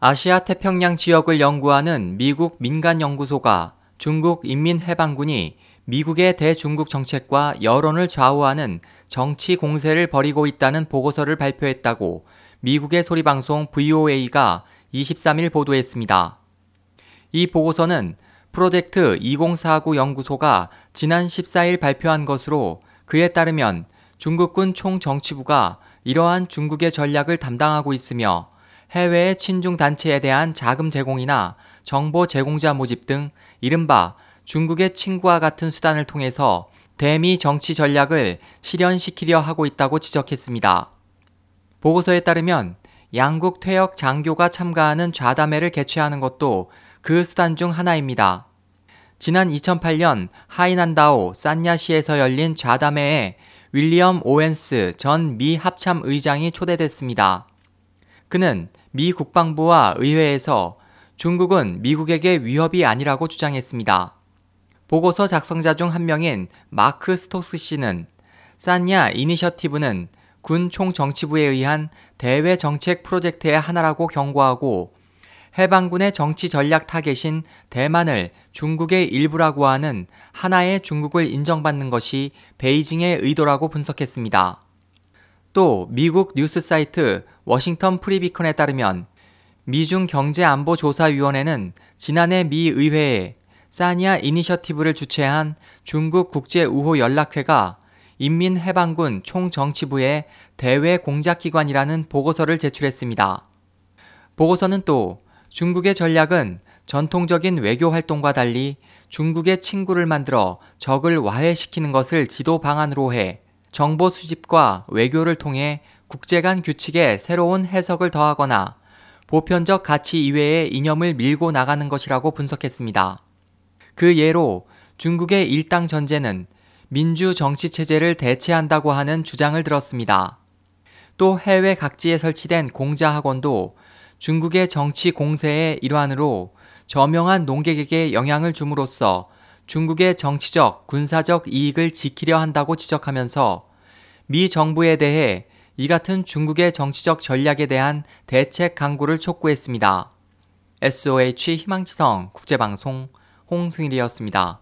아시아 태평양 지역을 연구하는 미국 민간 연구소가 중국 인민해방군이 미국의 대중국 정책과 여론을 좌우하는 정치 공세를 벌이고 있다는 보고서를 발표했다고 미국의 소리방송 VOA가 23일 보도했습니다. 이 보고서는 프로젝트 2049 연구소가 지난 14일 발표한 것으로 그에 따르면 중국군 총정치부가 이러한 중국의 전략을 담당하고 있으며 해외의 친중 단체에 대한 자금 제공이나 정보 제공자 모집 등 이른바 중국의 친구와 같은 수단을 통해서 대미 정치 전략을 실현시키려 하고 있다고 지적했습니다. 보고서에 따르면 양국 퇴역 장교가 참가하는 좌담회를 개최하는 것도 그 수단 중 하나입니다. 지난 2008년 하이난다오 산야시에서 열린 좌담회에 윌리엄 오웬스 전 미 합참 의장이 초대됐습니다. 그는 미 국방부와 의회에서 중국은 미국에게 위협이 아니라고 주장했습니다. 보고서 작성자 중 한 명인 마크 스톡스 씨는 산야 이니셔티브는 군 총정치부에 의한 대외 정책 프로젝트의 하나라고 경고하고 해방군의 정치 전략 타겟인 대만을 중국의 일부라고 하는 하나의 중국을 인정받는 것이 베이징의 의도라고 분석했습니다. 또 미국 뉴스 사이트 워싱턴 프리비컨에 따르면 미중 경제안보조사위원회는 지난해 미 의회에 산야 이니셔티브를 주최한 중국 국제 우호 연락회가 인민해방군 총정치부의 대외 공작기관이라는 보고서를 제출했습니다. 보고서는 또 중국의 전략은 전통적인 외교 활동과 달리 중국의 친구를 만들어 적을 와해시키는 것을 지도 방안으로 해 정보 수집과 외교를 통해 국제 간 규칙에 새로운 해석을 더하거나 보편적 가치 이외의 이념을 밀고 나가는 것이라고 분석했습니다. 그 예로 중국의 일당 전제는 민주 정치 체제를 대체한다고 하는 주장을 들었습니다. 또 해외 각지에 설치된 공자 학원도 중국의 정치 공세의 일환으로 저명한 농객에게 영향을 줌으로써 중국의 정치적, 군사적 이익을 지키려 한다고 지적하면서 미 정부에 대해 이 같은 중국의 정치적 전략에 대한 대책 강구를 촉구했습니다. SOH 희망지성 국제방송 홍승일이었습니다.